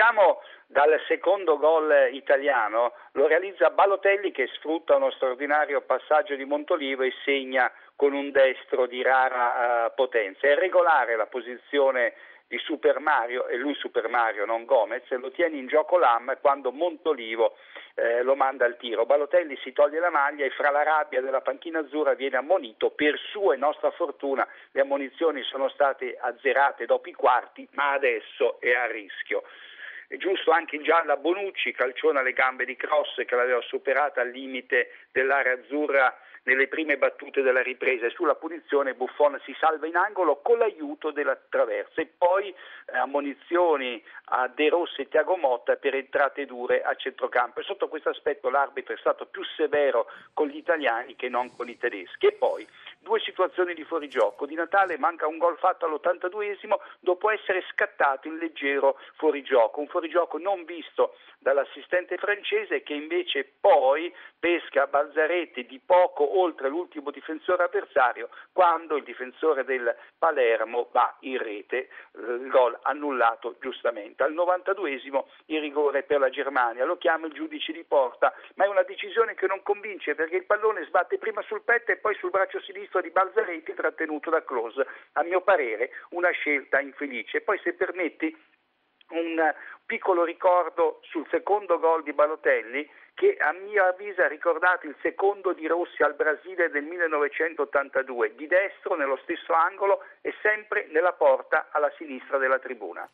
partiamo dal secondo gol italiano, lo realizza Balotelli che sfrutta uno straordinario passaggio di Montolivo e segna con un destro di rara uh, potenza. È regolare la posizione di Super Mario, e lui Super Mario, non Gomez, lo tiene in gioco Lam quando Montolivo eh, lo manda al tiro. Balotelli si toglie la maglia e fra la rabbia della panchina azzurra viene ammonito. Per sua e nostra fortuna le ammonizioni sono state azzerate dopo i quarti, ma adesso è a rischio. È giusto anche in gialla Bonucci, calciona le gambe di Cross che l'aveva superata al limite dell'area azzurra nelle prime battute della ripresa. E sulla punizione Buffon si salva in angolo con l'aiuto della traversa. E poi eh, ammonizioni a De Rossi e Tiago Motta per entrate dure a centrocampo. E sotto questo aspetto l'arbitro è stato più severo con gli italiani che non con i tedeschi. E poi due situazioni di fuorigioco di Natale manca un gol fatto all'82esimo dopo essere scattato in leggero fuorigioco un fuorigioco non visto dall'assistente francese che invece poi pesca Balzaretti di poco oltre l'ultimo difensore avversario quando il difensore del Palermo va in rete, il gol annullato giustamente. Al 92esimo il rigore per la Germania, lo chiama il giudice di porta, ma è una decisione che non convince perché il pallone sbatte prima sul petto e poi sul braccio sinistro di Balzaretti trattenuto da Close. A mio parere una scelta infelice. Poi se permetti un piccolo ricordo sul secondo gol di Balotelli che a mio avviso ha ricordato il secondo di Rossi al Brasile del 1982, di destro nello stesso angolo e sempre nella porta alla sinistra della tribuna.